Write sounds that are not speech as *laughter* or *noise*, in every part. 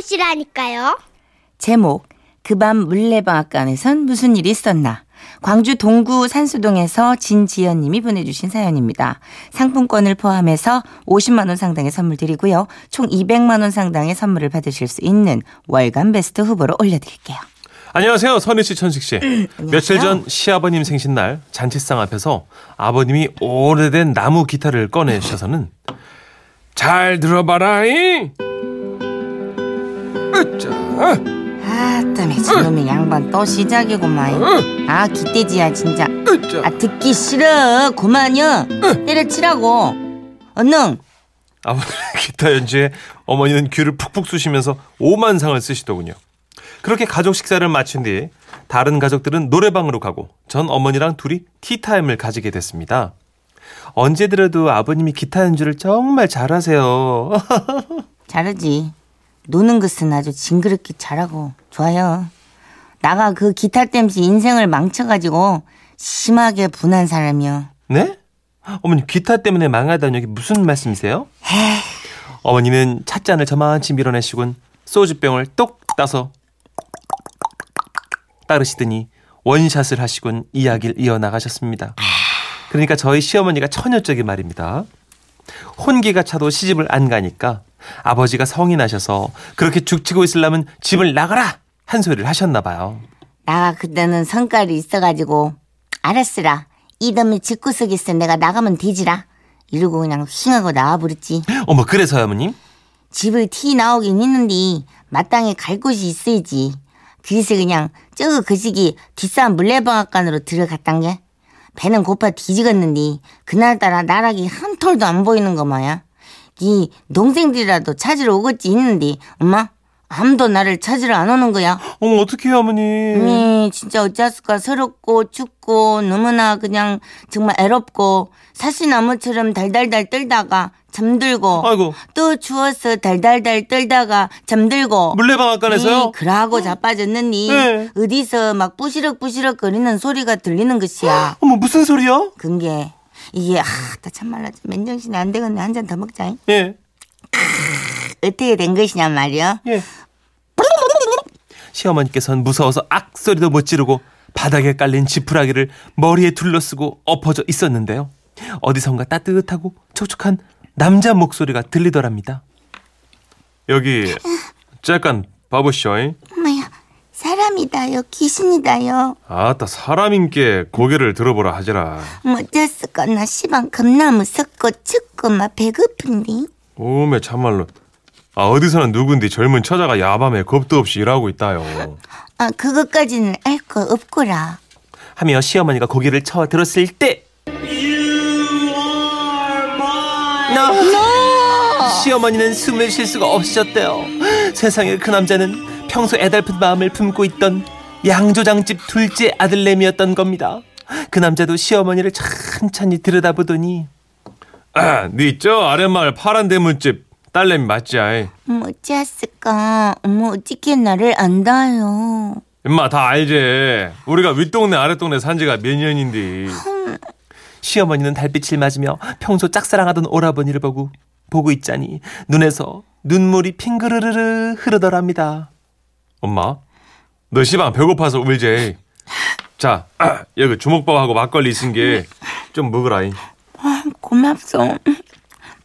들어보시라니까요. 제목 그 밤 물레방앗간에선 무슨 일이 있었나 광주 동구 산수동에서 진지연 님이 보내주신 사연입니다. 상품권을 포함해서 50만 원 상당의 선물 드리고요. 총 200만 원 상당의 선물을 받으실 수 있는 월간 베스트 후보로 올려드릴게요. 안녕하세요, 선희 씨, 천식 씨. 며칠 전 시아버님 생신날 잔치상 앞에서 아버님이 오래된 나무 기타를 꺼내셔서는 잘 들어봐라잉. 으짜, 아따 미친놈의 양반 또 시작이구만. 아 기대지야 진짜. 아 듣기 싫어. 그만요. 때려치라고. 얼른. 아버님 기타 연주에 어머니는 귀를 푹푹 쑤시면서 오만상을 쓰시더군요. 그렇게 가족 식사를 마친 뒤 다른 가족들은 노래방으로 가고 전 어머니랑 둘이 티타임을 가지게 됐습니다. 언제 들어도 아버님이 기타 연주를 정말 잘하세요. *laughs* 잘하지. 노는 것은 아주 징그럽게 잘하고 좋아요. 나가 그 기타 때문에 인생을 망쳐가지고 심하게 분한 사람이요. 네? 어머니 기타 때문에 망하다는 여기 무슨 말씀이세요? 어머니는 찻잔을 저만치 밀어내시곤 소주병을 똑 따서 따르시더니 원샷을 하시곤 이야기를 이어나가셨습니다. 그러니까 저희 시어머니가 처녀적인 말입니다. 혼기가 차도 시집을 안 가니까 아버지가 성이 나셔서 그렇게 죽치고 있으려면 집을 나가라! 한 소리를 하셨나 봐요. 나가 그때는 성깔이 있어가지고 알았으라. 이 놈이 집구석에 있어 내가 나가면 되지라. 이러고 그냥 휘하고 나와버렸지. 어머 그래서요 어머님? 집을 티 나오긴 했는데 마땅히 갈 곳이 있어야지. 그래서 그냥 저거 그 시기 뒷산 물레방앗간으로 들어갔단 게 배는 고파 뒤지겠는데 그날따라 나락이 한 톨도 안 보이는 거 뭐야. 이 동생들이라도 찾으러 오겠지 있는데 엄마 아무도 나를 찾으러 안 오는 거야. 어머 어떡해요 어머니? 음, 진짜 어쩌을까 서럽고 춥고 너무나 그냥 정말 애롭고 사시나무처럼 달달달 떨다가 잠들고 아이고 또 추워서 달달달 떨다가 잠들고 물레방앗간에서요? 이, 그러고 자빠졌느니 네. 어디서 막 부시럭부시럭 거리는 소리가 들리는 것이야. 어머 무슨 소리요? 그게 이게 아, 나 참말로 맨정신이 안 되겠네. 한 잔 더 먹자. 예. 어떻게 된 것이냐 말이야. 예. 시어머니께서는 무서워서 악 소리도 못 지르고 바닥에 깔린 지푸라기를 머리에 둘러쓰고 엎어져 있었는데요. 어디선가 따뜻하고 촉촉한 남자 목소리가 들리더랍니다. 여기 잠깐 봐보시오. 사람이다요 귀신이다요. 아따 사람인께 고개를 들어보라 하지라. 어쩌을까 나 시방 겁나 무섭고 춥고 막 배고픈데. 오메 참말로. 아 어디서나 누군디 젊은 처자가 야밤에 겁도 없이 일하고 있다요. 아 그것까지는 알 거 없고라. 하며 시어머니가 고개를 쳐 들었을 때 시어머니는 숨을 쉴 수가 없으셨대요. 세상에 그 남자는 평소 애달픈 마음을 품고 있던 양조장집 둘째 아들내미였던 겁니다. 그 남자도 시어머니를 천천히 들여다보더니 아, 네 있죠? 아랫마을 파란 대문집 딸내미 맞지? 아이. 뭐 어찌했을까? 어머 어떻게 나를 안다요? 임마 다 알지. 우리가 윗동네 아랫동네 산 지가 몇 년인데. 시어머니는 달빛을 맞으며 평소 짝사랑하던 오라버니를 보고 보고 있자니 눈에서 눈물이 핑그르르르 흐르더랍니다. 엄마, 너 시방 배고파서 울지. 자, 여기 주먹밥하고 막걸리 있은 게 좀 먹으라잉. 아, 고맙소.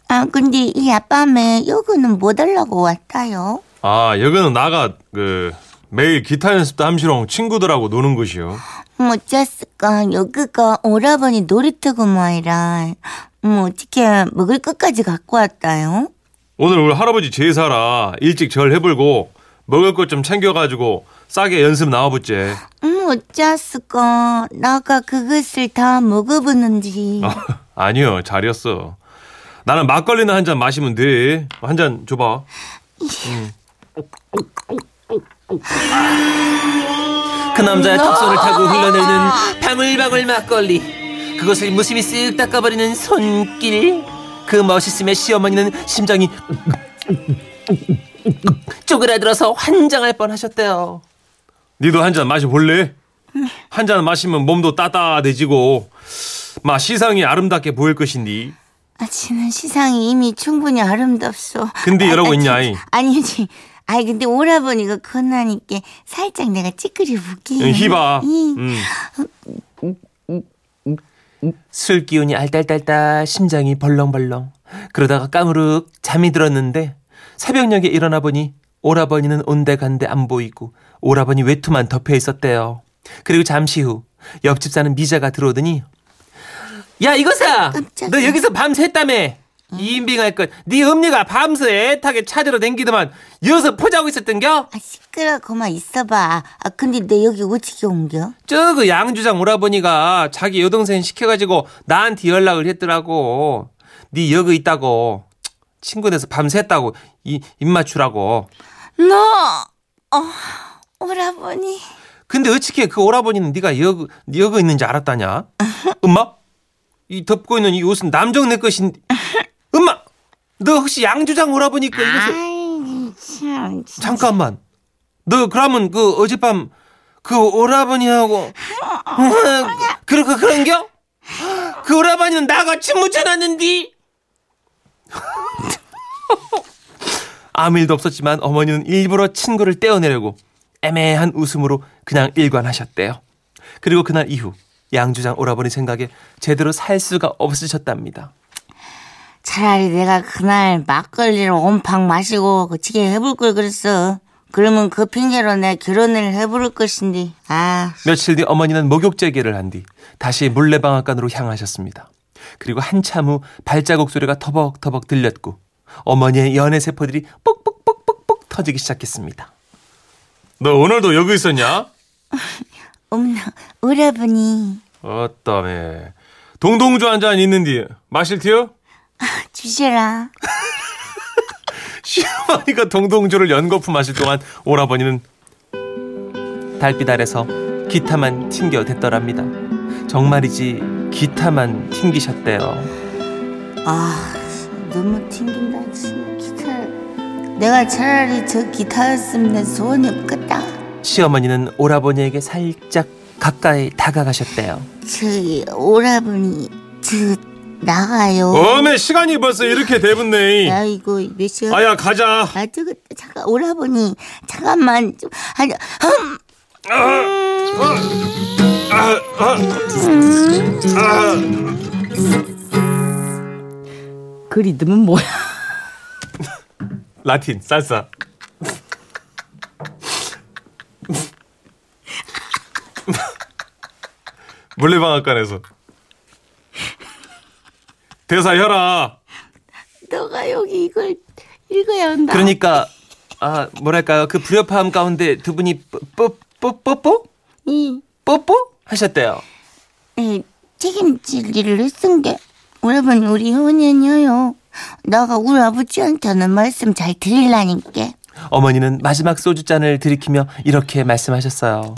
아 근데 이 아빠매 여기는 뭐 달라고 왔다요? 아, 여기는 나가 그 매일 기타 연습 도 함시롱 친구들하고 노는 곳이요. 뭐 어쩌을까 여기가 오라버니 놀이터고 뭐이라. 뭐 어떻게 먹을 것까지 갖고 왔다요? 오늘 우리 할아버지 제사라 일찍 절 해불고 먹을 것 좀 챙겨가지고 싸게 연습 나와보째. 음 어쩌을까 나가 그것을 다 먹어보는지. 아, 아니요, 잘했어. 나는 막걸리나 한 잔 마시면 돼. 한 잔 줘봐. 그 남자의 턱선을 타고 흘러내리는 방울방울 막걸리. 그것을 무심히 쓱 닦아버리는 손길. 그 멋있음에 시어머니는 심장이 *laughs* 쪼그라들어서 환장할 뻔하셨대요. 니도 한 잔 마셔볼래? 한 잔 마시면 몸도 따뜻해지고 마 시상이 아름답게 보일 것인디. 아, 지는 시상이 이미 충분히 아름답소. 근데 아, 이러고 아, 있냐, 지- 이? 아니지. 아이 근데 오라버니가 건나니까 살짝 내가 볼게. 응, 희봐. 응. 음. 술 기운이 알딸딸딸 심장이 벌렁벌렁 그러다가 까무룩 잠이 들었는데 새벽녘에 일어나 보니 오라버니는 온데간데 안 보이고 오라버니 외투만 덮여 있었대요. 그리고 잠시 후 옆집 사는 미자가 들어오더니 야 이거사 깜짝이야. 너 여기서 밤샜다며 이인빙할 것네 음니가 밤새 애타게 찾으러 댕기더만 여기서 포자고 있었던겨 아 시끄러 그만 있어봐. 아 근데 내 여기 어떻게 옮겨? 저그 양주장 오라버니가 자기 여동생 시켜가지고 나한테 연락을 했더라고. 네 여기 있다고. 친구 돼서 밤샜다고 이, 입 맞추라고. 너 어, 오라버니. 근데 어떻게 그 오라버니는 네가 여기 여기 있는지 알았다냐? 엄마? 이 덮고 있는 이 옷은 남정 내 것인데. 엄마, 너 혹시 양주장 오라버니 거 이것을 참. 잠깐만. 너 그러면 그 어젯밤 그 오라버니하고 그러 그 그런겨? 그 오라버니는 나같이 묻혀놨는디. 아무 일도 없었지만 어머니는 일부러 친구를 떼어내려고 애매한 웃음으로 그냥 일관하셨대요. 그리고 그날 이후 양주장 오라버니 생각에 제대로 살 수가 없으셨답니다. 차라리 내가 그날 막걸리를 온팡 마시고 그치게 해볼 걸 그랬어. 그러면 그 핑계로 내 결혼을 해볼 것인데. 아, 며칠 뒤 어머니는 목욕 재개를 한 뒤 다시 물레방앗간으로 향하셨습니다. 그리고 한참 후 발자국 소리가 터벅터벅 들렸고 어머니의 연애 세포들이 뽁뽁뽁뽁뽁 터지기 시작했습니다. 너 오늘도 여기 있었냐? *laughs* 어머나, 오라버니. 어따매 동동주 한 잔 있는디 마실 티요? 주셔라. *laughs* 시어머니가 동동주를 연거푸 마실 동안 오라버니는 달빛 아래서 기타만 튕겨 댔더랍니다. 정말이지 기타만 튕기셨대요. 아, 너무 튕긴다, 진짜. 기타. 내가 차라리 저 기타였으면 내 소원이 없겠다. 시어머니는 오라버니에게 살짝 가까이 다가가셨대요. 저기, 오라버니, 저, 나가요. 어메 시간이 벌써 이렇게. 야, 이거 몇 시간? 아야 가자. 아, 저거, 잠깐, 오라버니, 잠깐만, 좀, 아니, 흠, 아, 아, 아. 그 리듬은 뭐야? 라틴 살사. 물레방앗간에서 대사 혀라. 너가 여기 이걸 읽어야 한다. 그러니까 아 뭐랄까요 그 불협화음 가운데 두 분이 뽀뽀뽀뽀 이, 뽀뽀 하셨대요. 이 책임질 일을 했은 게, 오라버니, 우리 효년이요. 나가 우리 아버지한테는 말씀 잘 드리려니까. 어머니는 마지막 소주잔을 들이키며 이렇게 말씀하셨어요.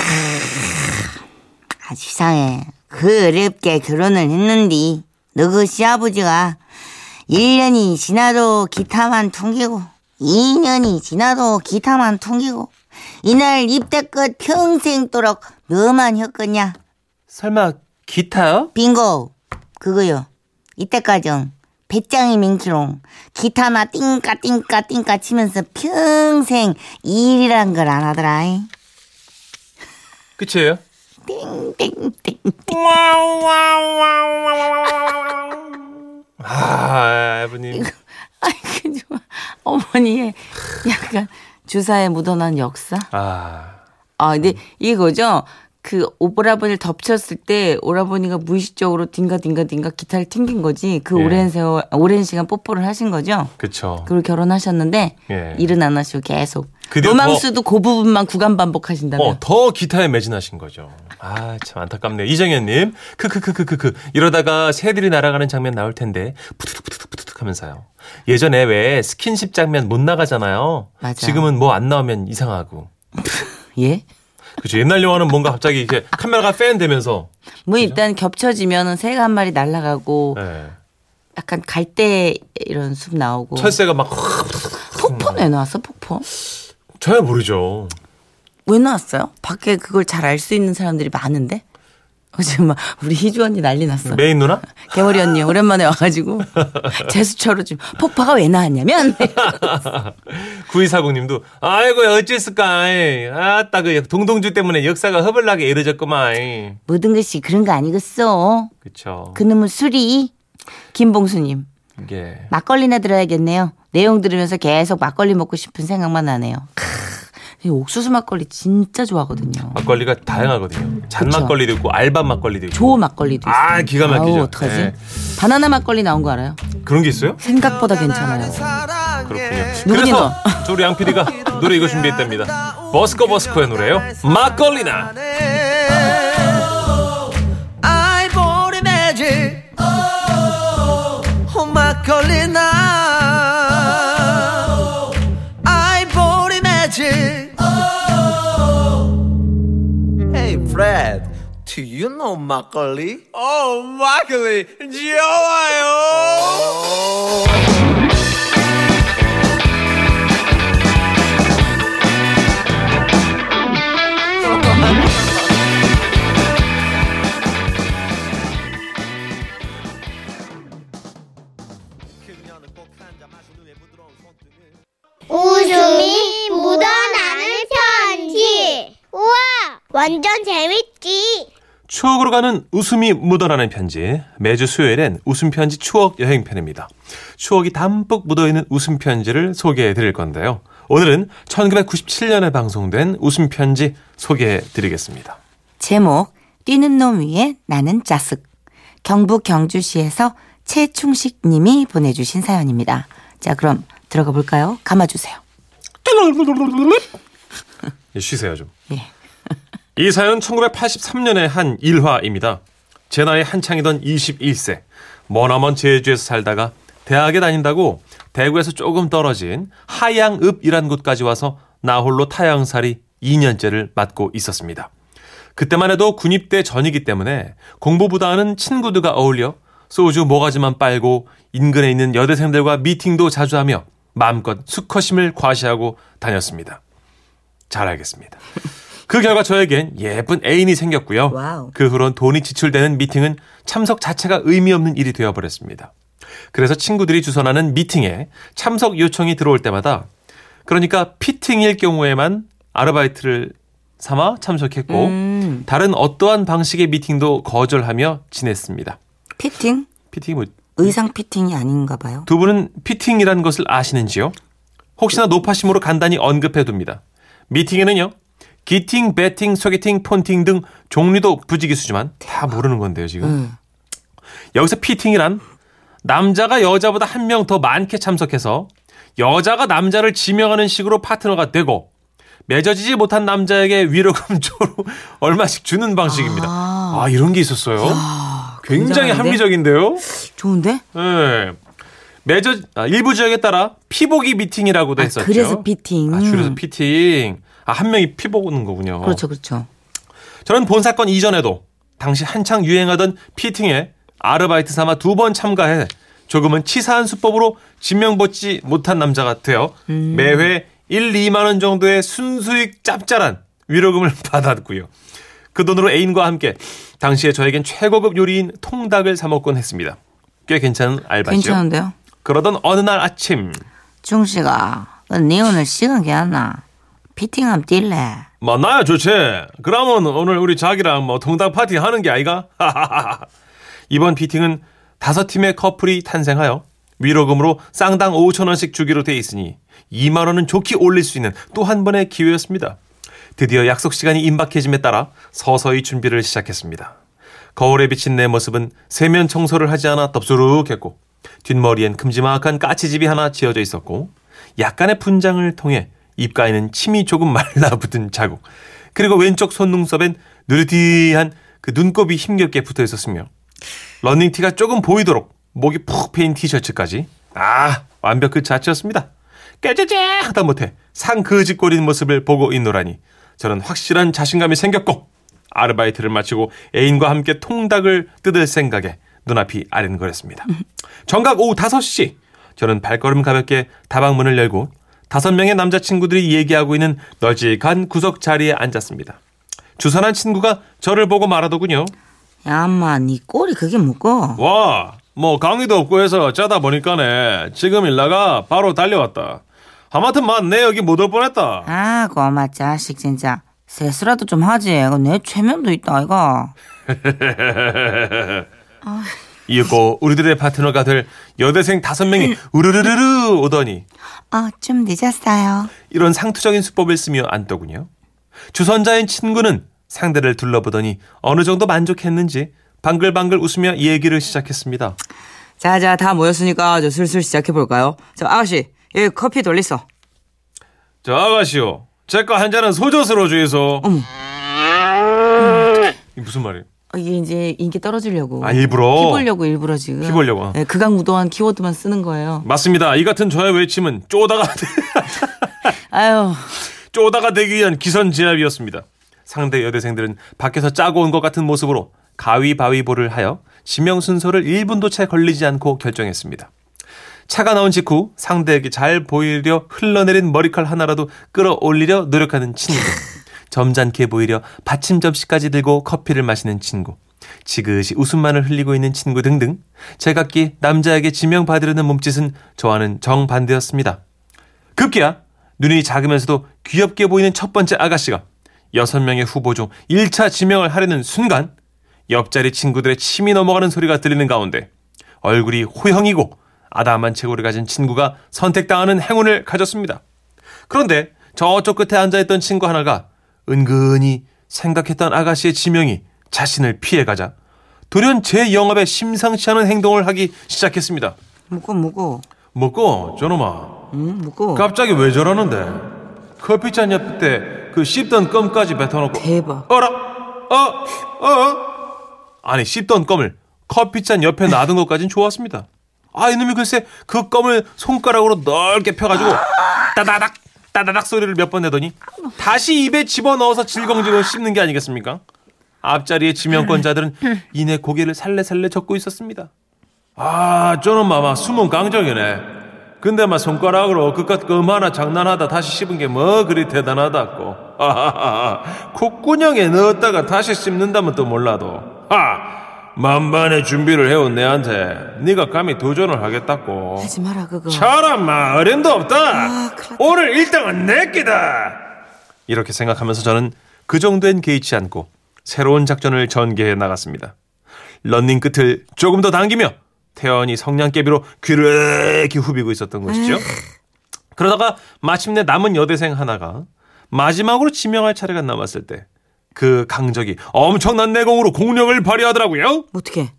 아주 이상해. 그 어렵게 결혼을 했는디, 너그 시아버지가 1년이 지나도 기타만 퉁기고, 2년이 지나도 기타만 퉁기고, 이날 입대껏 평생도록 뭐만 했겠냐? 설마 기타요? 빙고! 그거요. 이때까지 배짱이 민키롱 기타나 띵까 띵까 띵까 치면서 평생 일이란 걸 안 하더라. 끝이에요? 띵띵띵. 아 아버님 아이 그 좋아. 어머니의 약간 주사에 묻어난 역사. 아 아 근데 이거죠. 그 오라버니를 덮쳤을 때 오라버니가 무의식적으로 딩가 딩가 딩가 기타를 튕긴 거지. 그 예. 오랜 세월 오랜 시간 뽀뽀를 하신 거죠. 그쵸. 그리고 결혼하셨는데 예. 일은 안 하시고 계속 로망스도 그 부분만 구간 반복하신다면 어, 더 기타에 매진하신 거죠. 아, 참 안타깝네요. 이정현님, 크크크크크크. 이러다가 새들이 날아가는 장면 나올 텐데, 푸드득푸드득푸드득 하면서요. 예전에 왜 스킨십 장면 못 나가잖아요. 맞아. 지금은 뭐 안 나오면 이상하고. *laughs* 예? 그죠. 옛날 영화는 뭔가 갑자기 이렇게 카메라가 pan 되면서. 뭐 일단 겹쳐지면은 새가 한 마리 날아가고 예. 약간 갈대 이런 숲 나오고 철새가 막. 폭포 왜 나왔어 폭포? 잘 모르죠. 왜 나왔어요? 밖에 그걸 잘 알 수 있는 사람들이 많은데 지금 막 우리 희주 언니 난리 났어. 메인 누나? 개머리 언니 오랜만에 와가지고 *laughs* 제수처로 지금 폭파가 왜 나왔냐면 *laughs* 9240님도 아이고 어쨌을까 아따 그 동동주 때문에 역사가 허벌나게 이루어졌구만 모든 것이 그런 거 아니겠어. 그쵸 그놈의 술이 김봉수님 이게 막걸리나 들어야겠네요. 내용 들으면서 계속 막걸리 먹고 싶은 생각만 나네요. 크, 이 옥수수 막걸리 진짜 좋아하거든요. 막걸리가 다양하거든요 잔 그쵸. 막걸리도 있고 알밤 막걸리도 있고 조 막걸리도 있어요. 아 기가 막히죠 아우, 어떡하지? 네. 바나나 막걸리 나온 거 알아요? 그런 게 있어요? 생각보다 괜찮아요. 그렇군요 누구니 그래서 저 우리 양 PD가 노래 이거 준비했답니다 버스커 버스커의 노래요 막걸리나 막걸리? 어, 막걸리 좋아요. 웃음이 묻어나는 편지. 우와, 완전 재밌지. 추억으로 가는 웃음이 묻어나는 편지. 매주 수요일엔 웃음 편지 추억 여행편입니다. 추억이 담뿍 묻어있는 웃음 편지를 소개해 드릴 건데요. 오늘은 1997년에 방송된 웃음 편지 소개해 드리겠습니다. 제목 뛰는 놈 위에 나는 짜쓱 경북 경주시에서 최충식 님이 보내주신 사연입니다. 자 그럼 들어가 볼까요? 감아주세요. 예, 쉬세요 좀. 예. 이 사연은 1983년의 한 일화입니다. 제 나이 한창이던 21세. 머나먼 제주에서 살다가 대학에 다닌다고 대구에서 조금 떨어진 하양읍이란 곳까지 와서 나 홀로 타양살이 2년째를 맞고 있었습니다. 그때만 해도 군입대 전이기 때문에 공부보다는 친구들과 어울려 소주 모가지만 빨고 인근에 있는 여대생들과 미팅도 자주 하며 마음껏 수컷임을 과시하고 다녔습니다. 잘 알겠습니다. 그 결과 저에겐 예쁜 애인이 생겼고요. 와우. 그 후론 돈이 지출되는 미팅은 참석 자체가 의미 없는 일이 되어버렸습니다. 그래서 친구들이 주선하는 미팅에 참석 요청이 들어올 때마다 그러니까 피팅일 경우에만 아르바이트를 삼아 참석했고 음. 다른 어떠한 방식의 미팅도 거절하며 지냈습니다. 피팅? 피팅이 뭐, 의상 피팅이 아닌가 봐요. 두 분은 피팅이라는 것을 아시는지요? 혹시나 노파심으로 간단히 언급해 둡니다. 미팅에는요, 기팅, 배팅, 소개팅, 폰팅 등 종류도 부지기수지만 다 모르는 건데요, 지금. 음. 여기서 피팅이란 남자가 여자보다 한 명 더 많게 참석해서 여자가 남자를 지명하는 식으로 파트너가 되고 맺어지지 못한 남자에게 위로금조로 *laughs* 얼마씩 주는 방식입니다. 아. 아, 이런 게 있었어요. 굉장히 굉장한데? 합리적인데요. 좋은데? 예. 매저 아, 일부 지역에 따라 피보기 미팅이라고도 아, 했었죠. 그래서 피팅. 아, 줄여서 피팅. 아, 한 명이 피보는 거군요. 그렇죠, 그렇죠. 저는 본 사건 이전에도 당시 한창 유행하던 피팅에 아르바이트 삼아 두 번 참가해 조금은 치사한 수법으로 지명받지 못한 남자가 되어 음. 매회 1, 2만 원 정도의 순수익 짭짤한 위로금을 *laughs* 받았고요. 그 돈으로 애인과 함께 당시에 저에겐 최고급 요리인 통닭을 사 먹곤 했습니다. 꽤 괜찮은 알바죠. 괜찮은데요? 그러던 어느 날 아침 중씨가 네 오늘 시간 괜찮나? 피팅 한번 뛸래? 만나야 좋지. 그러면 오늘 우리 자기랑 뭐 통닭 파티 하는 게 아이가? *laughs* 이번 피팅은 다섯 팀의 커플이 탄생하여 위로금으로 쌍당 5천 원씩 주기로 돼 있으니 2만 원은 족히 올릴 수 있는 또 한 번의 기회였습니다. 드디어 약속 시간이 임박해짐에 따라 서서히 준비를 시작했습니다. 거울에 비친 내 모습은 세면 청소를 하지 않아 덥수룩했고 뒷머리엔 큼지막한 까치집이 하나 지어져 있었고 약간의 분장을 통해 입가에는 침이 조금 *laughs* 말라붙은 자국 그리고 왼쪽 속눈썹엔 느릿한 그 눈곱이 힘겹게 붙어 있었으며 러닝티가 조금 보이도록 목이 푹 패인 티셔츠까지 아 완벽 그 자체였습니다. 깨재재 하다 못해 상그지꼴인 모습을 보고 있노라니 저는 확실한 자신감이 생겼고 아르바이트를 마치고 애인과 함께 통닭을 뜯을 생각에 눈앞이 아른거렸습니다. 정각 오후 5시 저는 발걸음 가볍게 다방 문을 열고 다섯 명의 남자친구들이 얘기하고 있는 널찍한 구석 자리에 앉았습니다. 주선한 친구가 저를 보고 말하더군요. 야, 엄마, 니 꼬리 그게 뭐고? 와, 뭐 강의도 없고 해서 짜다 보니까네 지금 일나가 바로 달려왔다. 하마튼 만내 여기 못 올 뻔했다. 아, 고마 자식 진짜. 세수라도 좀 하지. 내 최면도 있다, 이거. *laughs* 이윽고 우리들의 파트너가 될 여대생 다섯 명이 우르르르르 오더니 어, 좀 늦었어요. 이런 상투적인 수법을 쓰며 앉더군요. 주선자인 친구는 상대를 둘러보더니 어느 정도 만족했는지 방글방글 웃으며 얘기를 시작했습니다. 자, 자, 다 모였으니까 저 슬슬 시작해 볼까요? 저 아가씨, 여기 커피 돌리소. 저 아가씨요. 제거 한 잔은 소젖으로 주이소. 어머. 이게 무슨 말이에요? 어, 이게 이제 인기 떨어지려고. 아, 일부러? 피 보려고 일부러 지금. 피 보려고. 네, 극악무도한 키워드만 쓰는 거예요. 맞습니다. 이 같은 저의 외침은 쪼다가 *laughs* 아유, 쪼다가 되기 위한 기선제압이었습니다. 상대 여대생들은 밖에서 짜고 온 것 같은 모습으로 가위바위보를 하여 지명 순서를 1분도 채 걸리지 않고 결정했습니다. 차가 나온 직후 상대에게 잘 보이려 흘러내린 머리칼 하나라도 끌어올리려 노력하는 친구. 점잖게 보이려 받침 접시까지 들고 커피를 마시는 친구. 지그시 웃음만을 흘리고 있는 친구 등등. 제각기 남자에게 지명받으려는 몸짓은 저와는 정반대였습니다. 급기야 눈이 작으면서도 귀엽게 보이는 첫 번째 아가씨가 여섯 명의 후보 중 1차 지명을 하려는 순간 옆자리 친구들의 침이 넘어가는 소리가 들리는 가운데 얼굴이 호형이고 아담한 체구를 가진 친구가 선택당하는 행운을 가졌습니다. 그런데 저쪽 끝에 앉아있던 친구 하나가 은근히 생각했던 아가씨의 지명이 자신을 피해가자 돌연 제 영업에 심상치 않은 행동을 하기 시작했습니다. 뭐고 뭐고. 먹고 저놈아 응, 뭐고. 갑자기 왜 저러는데? 커피잔 옆에 그 씹던 껌까지 뱉어놓고 대박. 어라? 어? 어? 아니 씹던 껌을 커피잔 옆에 놔둔 것까진 좋았습니다. 아 이놈이 글쎄 그 껌을 손가락으로 넓게 펴가지고 따다닥 따다닥 소리를 몇 번 내더니 다시 입에 집어넣어서 질겅질겅 씹는 게 아니겠습니까? 앞자리의 지명권자들은 이내 고개를 살래살래 젓고 있었습니다. 아, 저는 마마 숨은 강적이네. 근데 막 손가락으로 그깟 껌 하나 장난하다 다시 씹은 게 뭐 그리 대단하다고. 하하하. 콧구녕에 넣었다가 다시 씹는다면 또 몰라도. 하! 만반의 준비를 해온 내한테 네가 감히 도전을 하겠다고. 하지 마라 그거. 저런 마 어림도 없다. 아. 오늘 1등은 내 끼다. 이렇게 생각하면서 저는 그 정도엔 개의치 않고 새로운 작전을 전개해 나갔습니다. 런닝 끝을 조금 더 당기며 태연이 성냥개비로 귀를 이렇게 후비고 있었던 것이죠. 그러다가 마침내 남은 여대생 하나가 마지막으로 지명할 차례가 남았을 때 그 강적이 엄청난 내공으로 공력을 발휘하더라고요. 어떻게?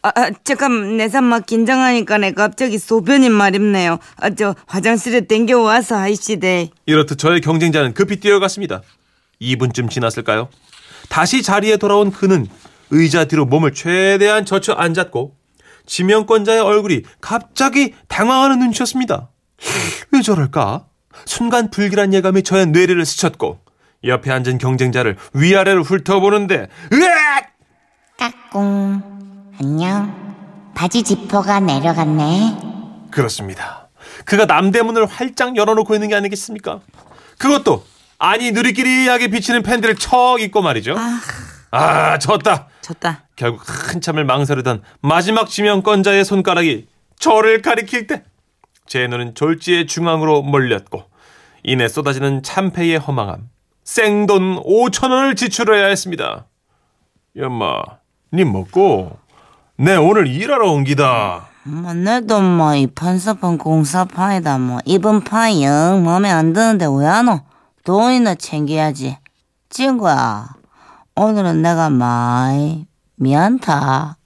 아, 아, 잠깐 내산 막 긴장하니까 내 갑자기 소변이 마렵네요. 아, 저 화장실에 땡겨 와서 하이시대. 이렇듯 저의 경쟁자는 급히 뛰어갔습니다. 2분쯤 지났을까요? 다시 자리에 돌아온 그는 의자 뒤로 몸을 최대한 젖혀 앉았고 지명권자의 얼굴이 갑자기 당황하는 눈치였습니다. 왜 저럴까? 순간 불길한 예감이 저의 뇌리를 스쳤고 옆에 앉은 경쟁자를 위아래로 훑어보는데 으악! 까꿍. 안녕. 바지 지퍼가 내려갔네. 그렇습니다. 그가 남대문을 활짝 열어놓고 있는 게 아니겠습니까? 그것도 아니 느리끼리하게 비치는 팬들을 척 입고 말이죠. 아, 졌다. 졌다. 결국 한참을 망설이던 마지막 지명권자의 손가락이 저를 가리킬 때 제 눈은 졸지의 중앙으로 몰렸고 이내 쏟아지는 참패의 허망함 생돈 5천 원을 지출해야 했습니다. 연마, 니 먹고 내 오늘 일하러 온 기다. 뭐, 뭐, 이 판사판 공사파이다, 뭐, 입은 파영 마음에 안 드는데 왜 안 오? 돈이나 챙겨야지. 친구야, 오늘은 내가 많이 미안다.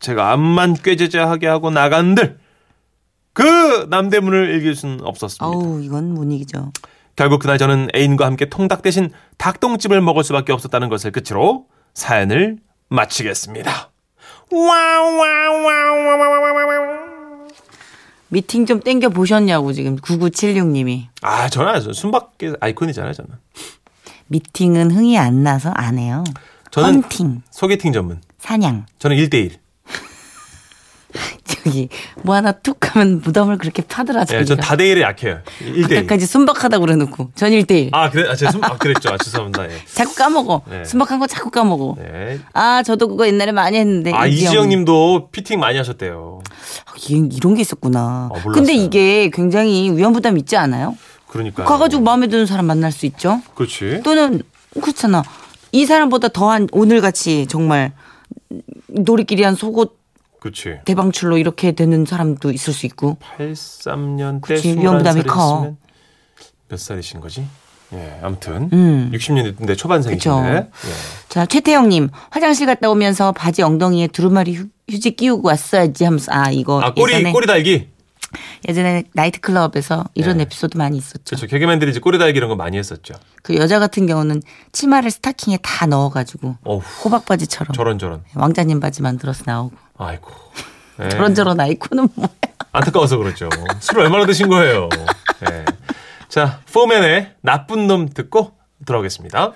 제가 암만 꾀제자하게 하고 나간들 그 남대문을 읽을 수는 없었습니다. 어우, 이건 못 이기죠. 결국 그날 저는 애인과 함께 통닭 대신 닭똥집을 먹을 수밖에 없었다는 것을 끝으로 사연을 마치겠습니다. 미팅 좀 땡겨 보셨냐고, 지금 9976님이. 아, 저는. 순밖에 아이콘이잖아요, 저는. 미팅은 흥이 안 나서 안 해요. 저는 헌팅, 소개팅 전문. 사냥. 저는 1대1. 저기 뭐 하나 툭 하면 무덤을 그렇게 파더라. 예, 전 자기가. 다대일에 약해요. 1대1. 아까까지 순박하다고 그래놓고 전 1대1. 아, 그래? 아, 제가 숨, 아, 그랬죠. 아, 죄송합니다. 예. 자꾸 까먹어. 네. 순박한 거 자꾸 까먹어. 네. 아 저도 그거 옛날에 많이 했는데. 아, 이지영. 이지영 님도 피팅 많이 하셨대요. 아, 이- 이런 게 있었구나. 아. 근데 이게 굉장히 위험부담 있지 않아요? 그러니까. 가가지고 마음에 드는 사람 만날 수 있죠. 그렇지. 또는 그렇잖아. 이 사람보다 더한 오늘 같이 정말 놀이끼리 한 속옷 그렇지. 대방출로 이렇게 되는 사람도 있을 수 있고. 83년 때 그치, 위험 부담이 21살이 커. 몇 살이신 거지? 예, 아무튼 음. 60년대 초반생이신데. 그쵸. 자 최태영님 화장실 갔다 오면서 바지 엉덩이에 두루마리 휴, 휴지 끼우고 왔어야지 하면서 아 이거 예. 아, 꼬리 예전에 꼬리 달기. 예전에 나이트클럽에서 이런 네. 에피소드 많이 있었죠. 그렇죠. 개그맨들이 이제 꼬리 달기 이런 거 많이 했었죠. 그 여자 같은 경우는 치마를 스타킹에 다 넣어가지고 어우, 호박 바지처럼 저런 저런. 왕자님 바지 만들어서 나오고 아이고. 예. *laughs* 저런 저런 아이콘은 뭐야? 안타까워서 그렇죠. 술 얼마나 드신 거예요? 예. 자, 포맨의 나쁜 놈 듣고 돌아오겠습니다.